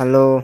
Hello.